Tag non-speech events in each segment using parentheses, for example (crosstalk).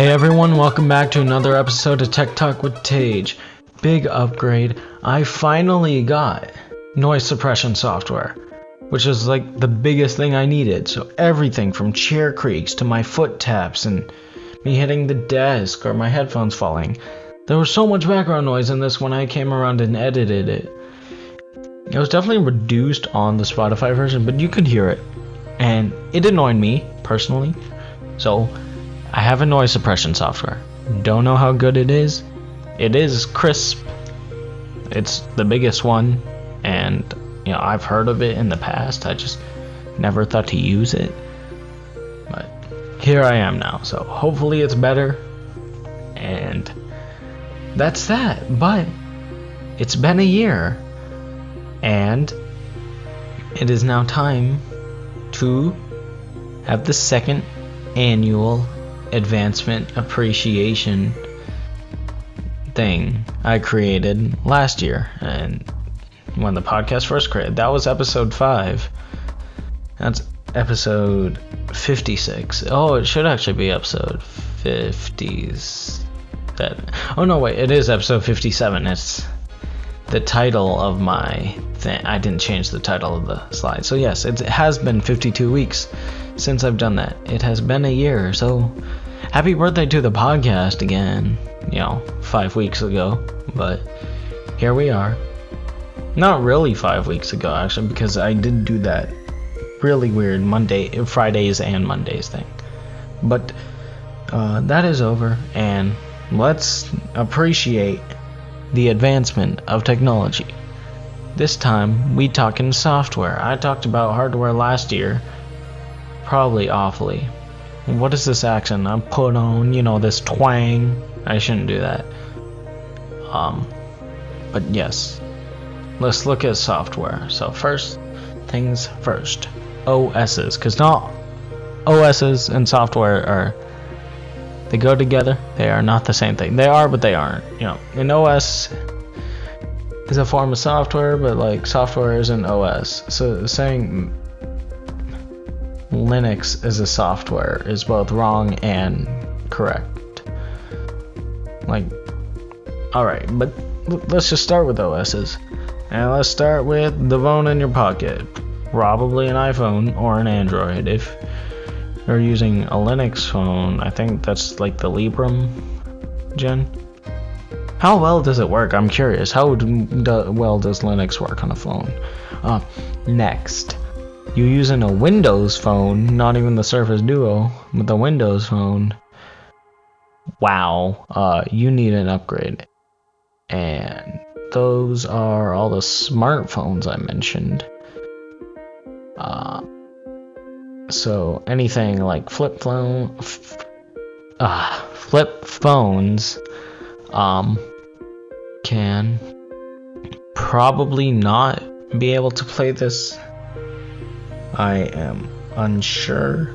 Hey everyone, welcome back to another episode of Tech Talk with Tage. Big upgrade. I finally got noise suppression software, which is like the biggest thing I needed. So everything from chair creaks to my foot taps and me hitting the desk or my headphones falling. There was so much background noise in this when I came around and edited it. It was definitely reduced on the Spotify version, but you could hear it. And it annoyed me personally. So I have a noise suppression software. Don't know how good it is. It is crisp. It's the biggest one, and you know I've heard of it in the past. I just never thought to use it. But here I am now. So hopefully it's better. And that's that. But it's been a year, and it is now time to have the second annual advancement appreciation thing I created last year. And when the podcast first created, that was episode 5. That's episode 56. Oh, it should actually be episode 50s. That Oh no, wait, it is episode 57. It's the title of my thing. I didn't change the title of the slide. So yes, it has been 52 weeks since I've done that. It has been a year, or so happy birthday to the podcast again. You know, five weeks ago, but here we are. Not really five weeks ago, actually, because I did do that really weird Monday, Fridays, and Mondays thing. But uh, that is over, and let's appreciate the advancement of technology. This time, we talk in software. I talked about hardware last year, probably awfully. What is this accent I'm put on? You know, this twang. I shouldn't do that. Um, but yes, let's look at software. So first things first, OSs, because not OSs and software are they go together. They are not the same thing. They are, but they aren't. You know, an OS is a form of software, but like software is an OS. So saying Linux is a software is both wrong and correct. Like, alright, but let's just start with OSs. And let's start with the phone in your pocket. Probably an iPhone or an Android. If you're using a Linux phone, I think that's like the Librem gen. How well does it work? I'm curious. How do, well does Linux work on a phone? Uh, next, you using a Windows phone, not even the Surface Duo, but the Windows phone. Wow, uh, you need an upgrade. And those are all the smartphones I mentioned. Uh, so anything like flip phone, f- uh, flip phones, um, can probably not be able to play this I am unsure,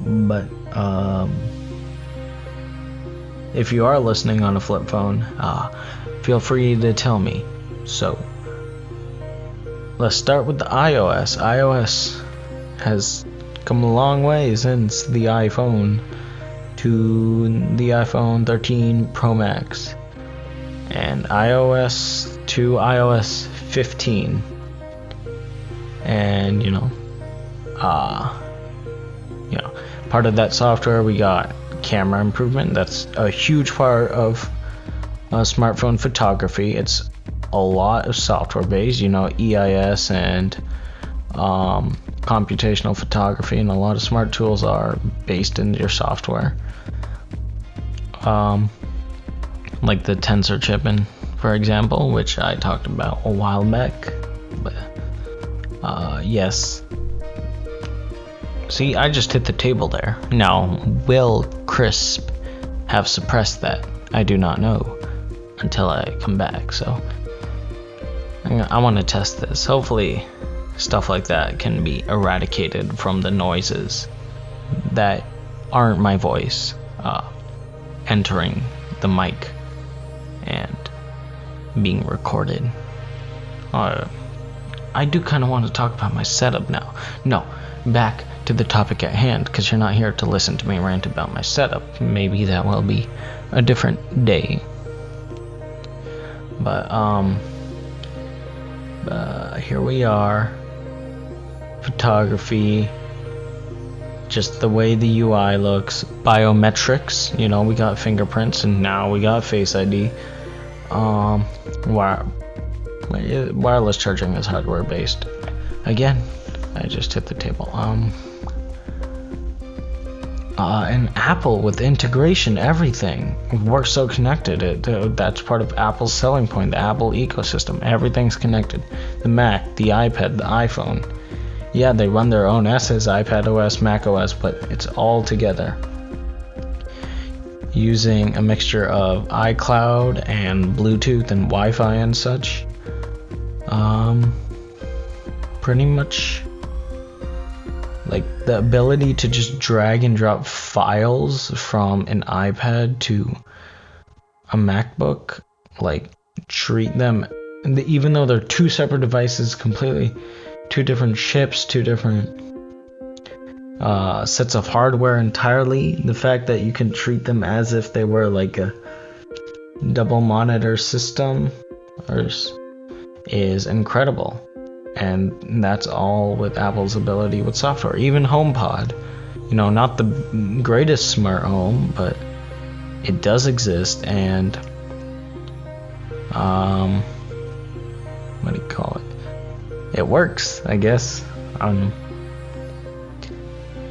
but um, if you are listening on a flip phone, uh, feel free to tell me. So, let's start with the iOS. iOS has come a long way since the iPhone to the iPhone 13 Pro Max and iOS to iOS 15. And you know, uh, you know, part of that software we got camera improvement. That's a huge part of uh, smartphone photography. It's a lot of software based, you know, EIS and um, computational photography, and a lot of smart tools are based in your software. Um, like the tensor chip, chipping, for example, which I talked about a while back. But uh, yes, See, I just hit the table there. Now, will Crisp have suppressed that? I do not know until I come back, so I want to test this. Hopefully, stuff like that can be eradicated from the noises that aren't my voice uh, entering the mic and being recorded. Uh, I do kind of want to talk about my setup now. No, back to the topic at hand because you're not here to listen to me rant about my setup. Maybe that will be a different day. But, um, uh, here we are. Photography, just the way the UI looks, biometrics, you know, we got fingerprints and now we got Face ID. Um, wire, wireless charging is hardware based. Again, I just hit the table. Um, uh, and Apple with integration, everything works so connected. It, uh, that's part of Apple's selling point. The Apple ecosystem, everything's connected. The Mac, the iPad, the iPhone. Yeah, they run their own S's, iPad OS, Mac OS, but it's all together. Using a mixture of iCloud and Bluetooth and Wi-Fi and such. Um, pretty much the ability to just drag and drop files from an iPad to a MacBook, like treat them, even though they're two separate devices, completely two different chips, two different uh, sets of hardware entirely. The fact that you can treat them as if they were like a double monitor system is incredible and that's all with Apple's ability with software. Even HomePod, you know, not the greatest smart home, but it does exist, and um, what do you call it? It works, I guess. Um,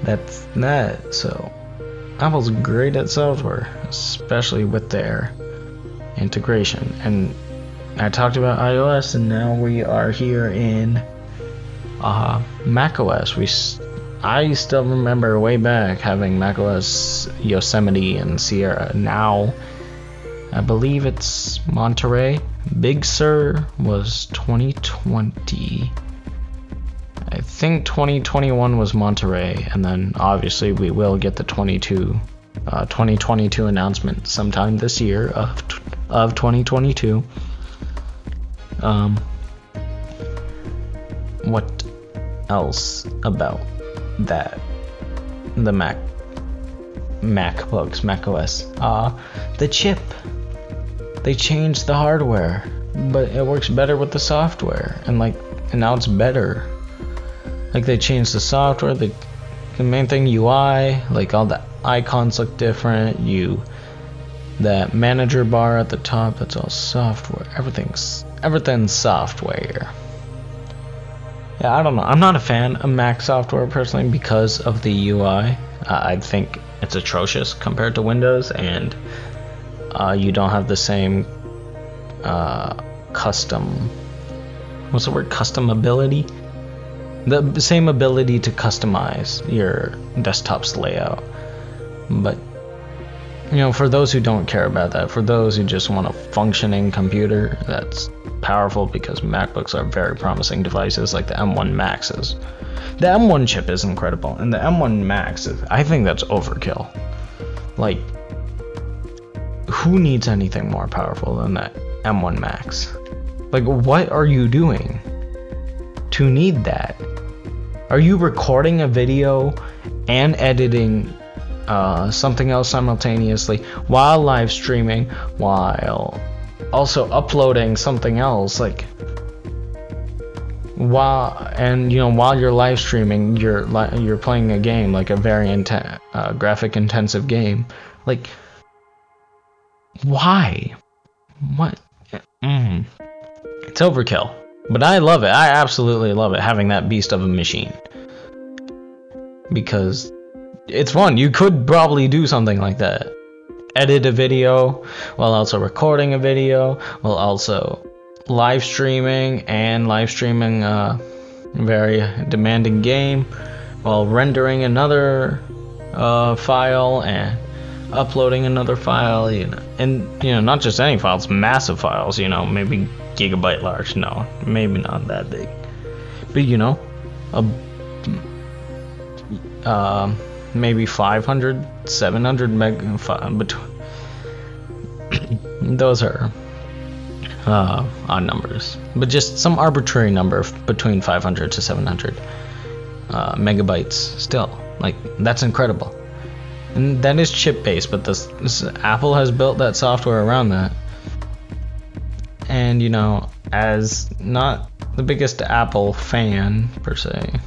that's that. So, Apple's great at software, especially with their integration and I talked about iOS, and now we are here in uh, macOS. We, I still remember way back having macOS Yosemite and Sierra. Now, I believe it's Monterey. Big Sur was 2020. I think 2021 was Monterey, and then obviously we will get the 22, uh, 2022 announcement sometime this year of of 2022. Um, what else about that? The Mac, MacBooks, Mac OS. Uh, the chip. They changed the hardware, but it works better with the software, and like, and now it's better. Like they changed the software. The the main thing UI, like all the icons look different. You that manager bar at the top, that's all software. Everything's everything's software. Yeah, I don't know. I'm not a fan of Mac software personally because of the UI. Uh, I think it's atrocious compared to Windows, and uh, you don't have the same uh, custom. What's the word? Custom ability. The same ability to customize your desktop's layout, but you know, for those who don't care about that, for those who just want a functioning computer that's powerful because MacBooks are very promising devices like the M1 Maxes. The M1 chip is incredible, and the M1 Max, is, I think that's overkill. Like, who needs anything more powerful than that M1 Max? Like, what are you doing to need that? Are you recording a video and editing uh, something else simultaneously while live streaming, while also uploading something else like while and you know while you're live streaming you're you're playing a game like a very intense uh, graphic intensive game like why what mm. it's overkill but i love it i absolutely love it having that beast of a machine because it's fun. You could probably do something like that. Edit a video while also recording a video, while also live streaming and live streaming a very demanding game, while rendering another uh, file and uploading another file, you know, and you know, not just any files, massive files, you know, maybe gigabyte large. No, maybe not that big, but you know, a. Um, maybe 500, 700 meg between. (coughs) those are uh, odd numbers, but just some arbitrary number between 500 to 700. uh, megabytes still. Like that's incredible. And that is chip based, but this, this Apple has built that software around that. And you know, as not the biggest Apple fan per se,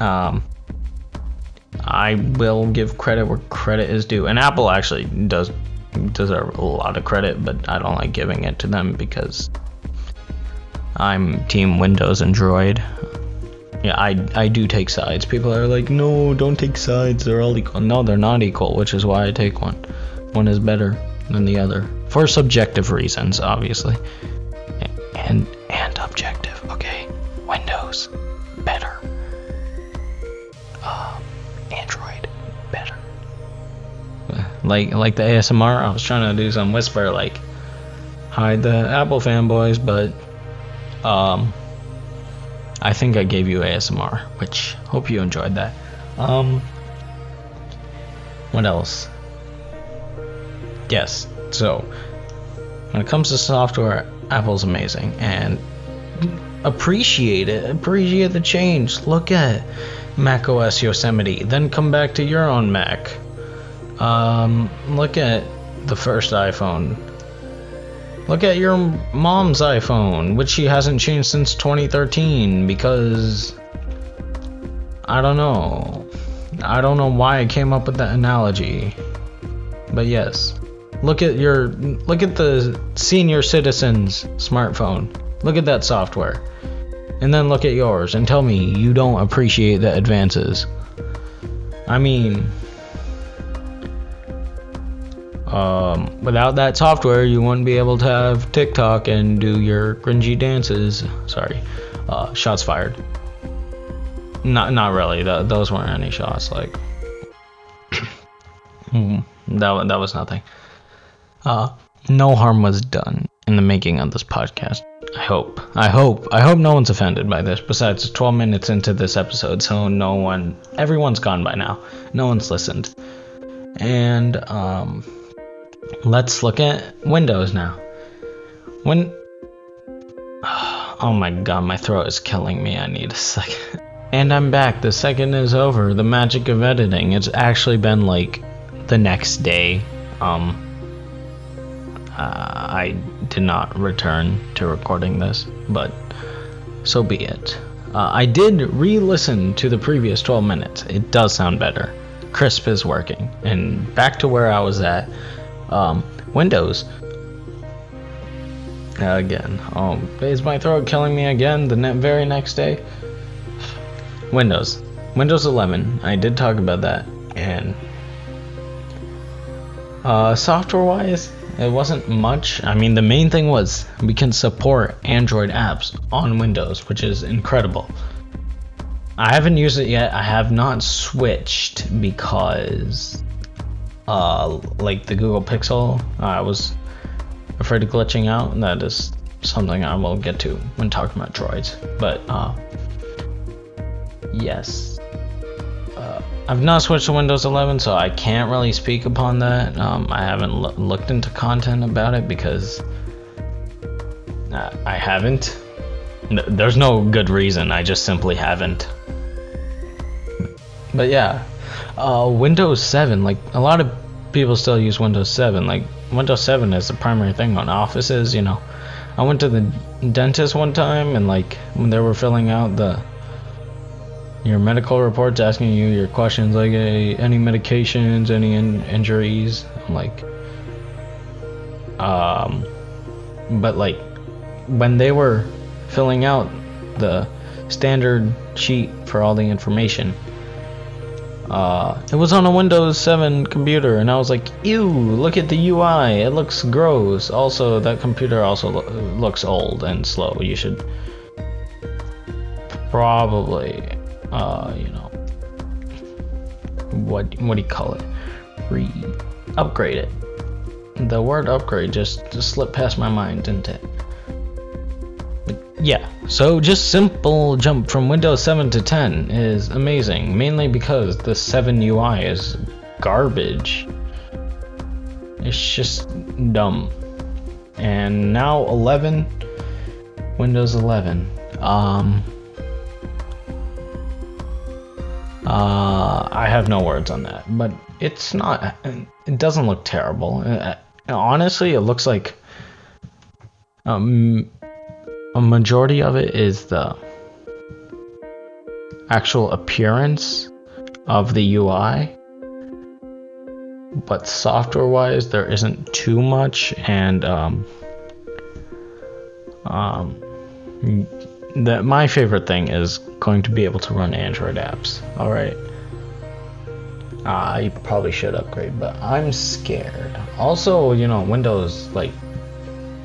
um, I will give credit where credit is due. And Apple actually does deserve a lot of credit, but I don't like giving it to them because I'm Team Windows and Droid. Yeah, I, I do take sides. People are like, no, don't take sides. They're all equal. No, they're not equal, which is why I take one. One is better than the other for subjective reasons, obviously, and and objective. Okay, Windows Like like the ASMR, I was trying to do some whisper like hide the Apple fanboys, but um I think I gave you ASMR, which hope you enjoyed that. Um, what else? Yes, so when it comes to software, Apple's amazing and appreciate it. Appreciate the change. Look at Mac OS Yosemite, then come back to your own Mac. Um, look at the first iPhone Look at your mom's iPhone, which she hasn't changed since 2013 because I don't know. I don't know why I came up with that analogy. But yes. Look at your look at the senior citizens smartphone. Look at that software. And then look at yours and tell me you don't appreciate the advances. I mean, um, without that software, you wouldn't be able to have TikTok and do your cringy dances. Sorry, uh, shots fired. Not, not really. Th- those weren't any shots. Like, (clears throat) hmm, that that was nothing. Uh, no harm was done in the making of this podcast. I hope. I hope. I hope no one's offended by this. Besides, 12 minutes into this episode, so no one, everyone's gone by now. No one's listened. And, um, let's look at Windows now. When. (sighs) Oh my god, my throat is killing me. I need a second. (laughs) And I'm back. The second is over. The magic of editing. It's actually been like the next day. Um. Uh, I did not return to recording this, but so be it. Uh, I did re listen to the previous 12 minutes. It does sound better. Crisp is working. And back to where I was at um, Windows. Again, um, is my throat killing me again the ne- very next day? Windows. Windows 11. I did talk about that. And uh, software wise, it wasn't much. I mean, the main thing was we can support Android apps on Windows, which is incredible. I haven't used it yet. I have not switched because uh, like the Google Pixel, I was afraid of glitching out, and that is something I will get to when talking about droids. But uh, yes, uh, I've not switched to Windows 11, so I can't really speak upon that. Um, I haven't lo- looked into content about it because uh, I haven't. There's no good reason. I just simply haven't. But yeah, uh, Windows 7, like a lot of people still use Windows 7. Like Windows 7 is the primary thing on offices, you know. I went to the dentist one time and like when they were filling out the your medical reports asking you your questions like hey, any medications, any in- injuries, I'm like um but like when they were filling out the standard sheet for all the information uh, it was on a Windows 7 computer, and I was like, ew, look at the UI, it looks gross. Also, that computer also lo looks old and slow. You should probably, uh, you know, what, what do you call it? Re upgrade it. The word upgrade just, just slipped past my mind, didn't it? Yeah, so just simple jump from Windows 7 to 10 is amazing, mainly because the 7 UI is garbage. It's just dumb. And now 11, Windows 11. Um, Uh, I have no words on that, but it's not. It doesn't look terrible. Uh, honestly, it looks like um, a majority of it is the actual appearance of the UI. But software wise, there isn't too much, and um, um, that my favorite thing is going to be able to run Android apps. All right. I probably should upgrade, but I'm scared. Also, you know, Windows like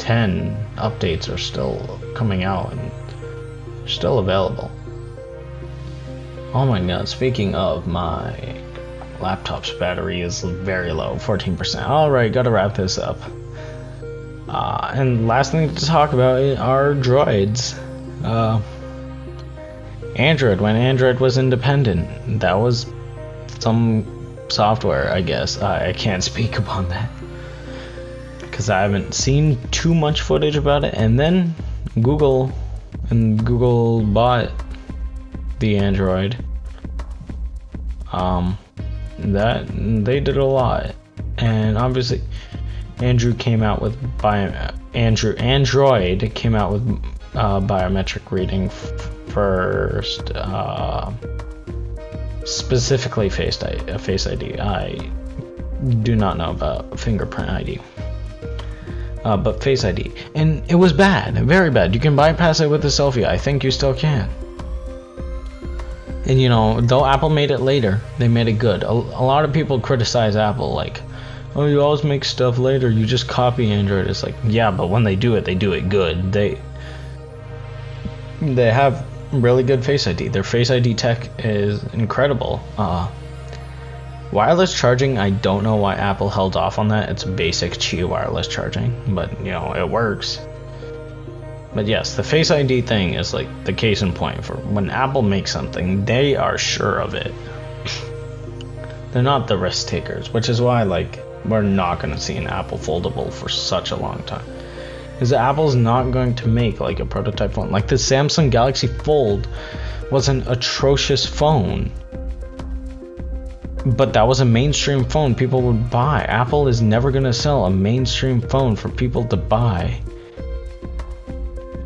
10 updates are still coming out and still available. Oh my god, speaking of, my laptop's battery is very low, 14%. Alright, gotta wrap this up. Uh, and last thing to talk about are droids. Uh, Android, when Android was independent, that was some software, I guess. I, I can't (laughs) speak upon that. Because I haven't seen too much footage about it. And then Google, and Google bought the Android. Um, that they did a lot, and obviously, Andrew came out with bio, Andrew Android came out with uh, biometric reading first. Uh, specifically Face ID, Face ID. I do not know about fingerprint ID. Uh, but Face ID. And it was bad, very bad. You can bypass it with a selfie. I think you still can. And you know, though Apple made it later, they made it good. A, a lot of people criticize Apple, like, oh, you always make stuff later. You just copy Android. It's like, yeah, but when they do it, they do it good. They they have really good Face ID. Their Face ID tech is incredible. Uh, wireless charging, I don't know why Apple held off on that. It's basic Qi wireless charging, but you know, it works. But yes, the Face ID thing is like the case in point for when Apple makes something, they are sure of it. (laughs) They're not the risk takers, which is why like we're not going to see an Apple foldable for such a long time that Apple's not going to make like a prototype phone. Like the Samsung Galaxy Fold was an atrocious phone. But that was a mainstream phone people would buy. Apple is never going to sell a mainstream phone for people to buy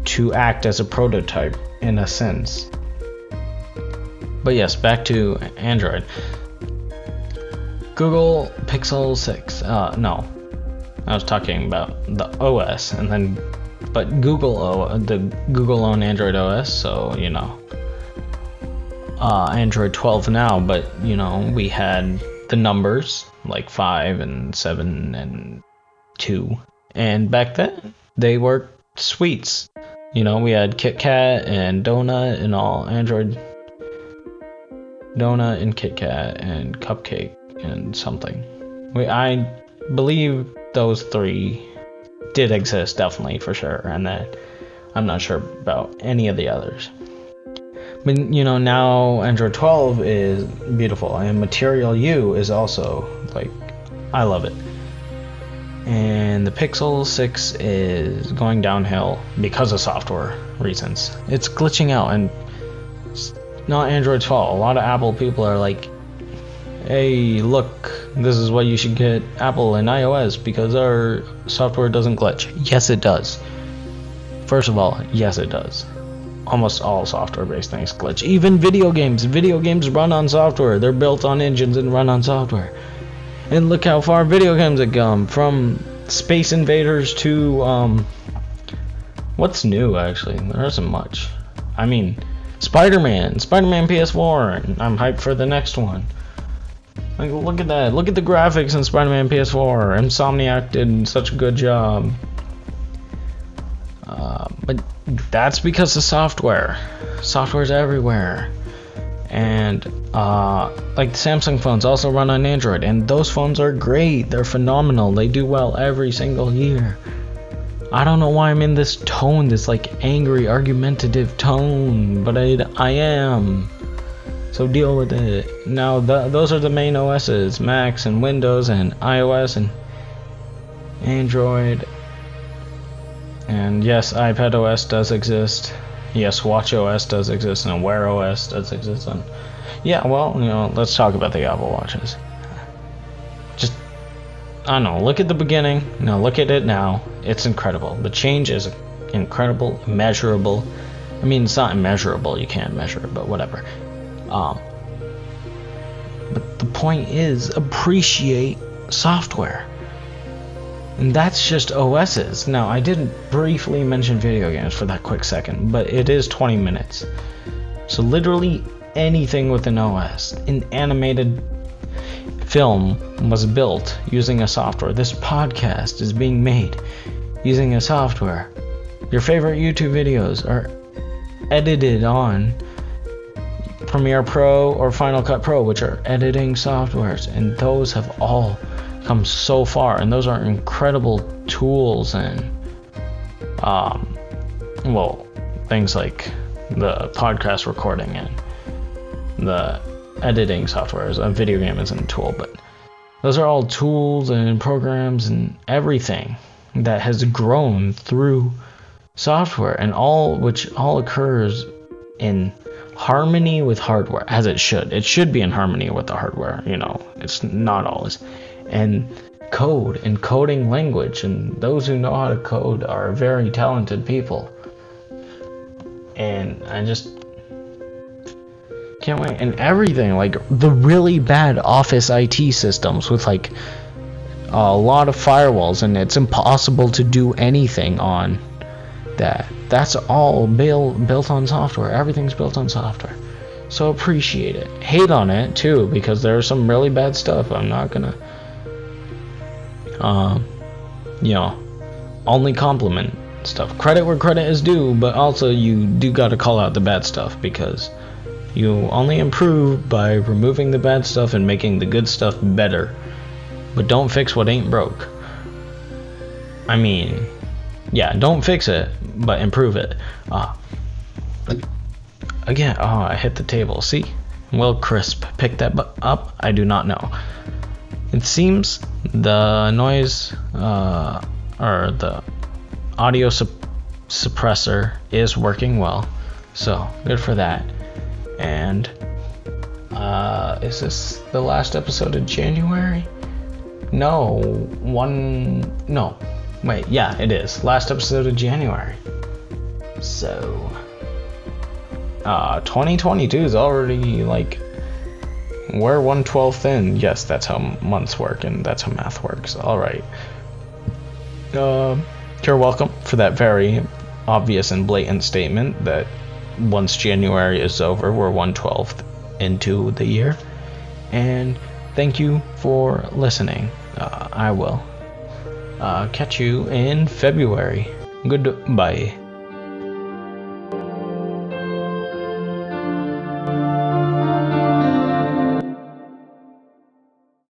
to act as a prototype in a sense. But yes, back to Android. Google Pixel 6. Uh, no, I was talking about the OS, and then, but Google the Google own Android OS, so you know, uh, Android 12 now. But you know, we had the numbers like five and seven and two, and back then they were sweets. You know, we had KitKat and Donut and all Android Donut and KitKat and Cupcake and something. We I believe those three did exist definitely for sure and that i'm not sure about any of the others but you know now android 12 is beautiful and Material You is also like i love it and the pixel 6 is going downhill because of software reasons it's glitching out and it's not android's fault a lot of apple people are like hey, look, this is why you should get Apple and iOS because our software doesn't glitch. Yes, it does. First of all, yes, it does. Almost all software based things glitch. Even video games. Video games run on software. They're built on engines and run on software. And look how far video games have come from Space Invaders to, um, what's new actually? There isn't much. I mean, Spider Man, Spider Man PS4, and I'm hyped for the next one. Like, look at that. Look at the graphics in Spider-Man PS4. Insomniac did such a good job. Uh, but that's because of software. Software's everywhere. And uh, like the Samsung phones also run on Android, and those phones are great. They're phenomenal. They do well every single year. I don't know why I'm in this tone, this like angry, argumentative tone, but I, I am. So deal with it. Now, the, those are the main OSs Macs and Windows and iOS and Android. And yes, iPad OS does exist. Yes, Watch OS does exist, and Wear OS does exist. And Yeah, well, you know, let's talk about the Apple Watches. Just, I don't know, look at the beginning, Now look at it now. It's incredible. The change is incredible, measurable. I mean, it's not immeasurable, you can't measure it, but whatever. Um, but the point is, appreciate software. And that's just OSs. Now, I didn't briefly mention video games for that quick second, but it is 20 minutes. So, literally anything with an OS, an animated film was built using a software. This podcast is being made using a software. Your favorite YouTube videos are edited on Premiere Pro or Final Cut Pro, which are editing softwares, and those have all come so far, and those are incredible tools and um, well, things like the podcast recording and the editing software. A video game isn't a tool, but those are all tools and programs and everything that has grown through software, and all which all occurs in harmony with hardware, as it should. It should be in harmony with the hardware. You know, it's not always and code and coding language. And those who know how to code are very talented people. And I just can't wait. And everything, like the really bad office IT systems with like a lot of firewalls, and it's impossible to do anything on that. That's all built built on software. Everything's built on software. So appreciate it. Hate on it too, because there's some really bad stuff. I'm not gonna um, you know, only compliment stuff. Credit where credit is due, but also you do got to call out the bad stuff because you only improve by removing the bad stuff and making the good stuff better. But don't fix what ain't broke. I mean, yeah, don't fix it, but improve it. Uh, again, oh, I hit the table. See? Will Crisp pick that up? I do not know. It seems the noise uh, or the audio sup- suppressor is working well, so good for that. And uh, is this the last episode of January? No, one. No, wait, yeah, it is. Last episode of January. So, uh, 2022 is already like we're 112th in. Yes, that's how months work and that's how math works. All right. Uh, you're welcome for that very obvious and blatant statement that once January is over, we're 112th into the year. And thank you for listening. Uh, I will uh, catch you in February. Goodbye.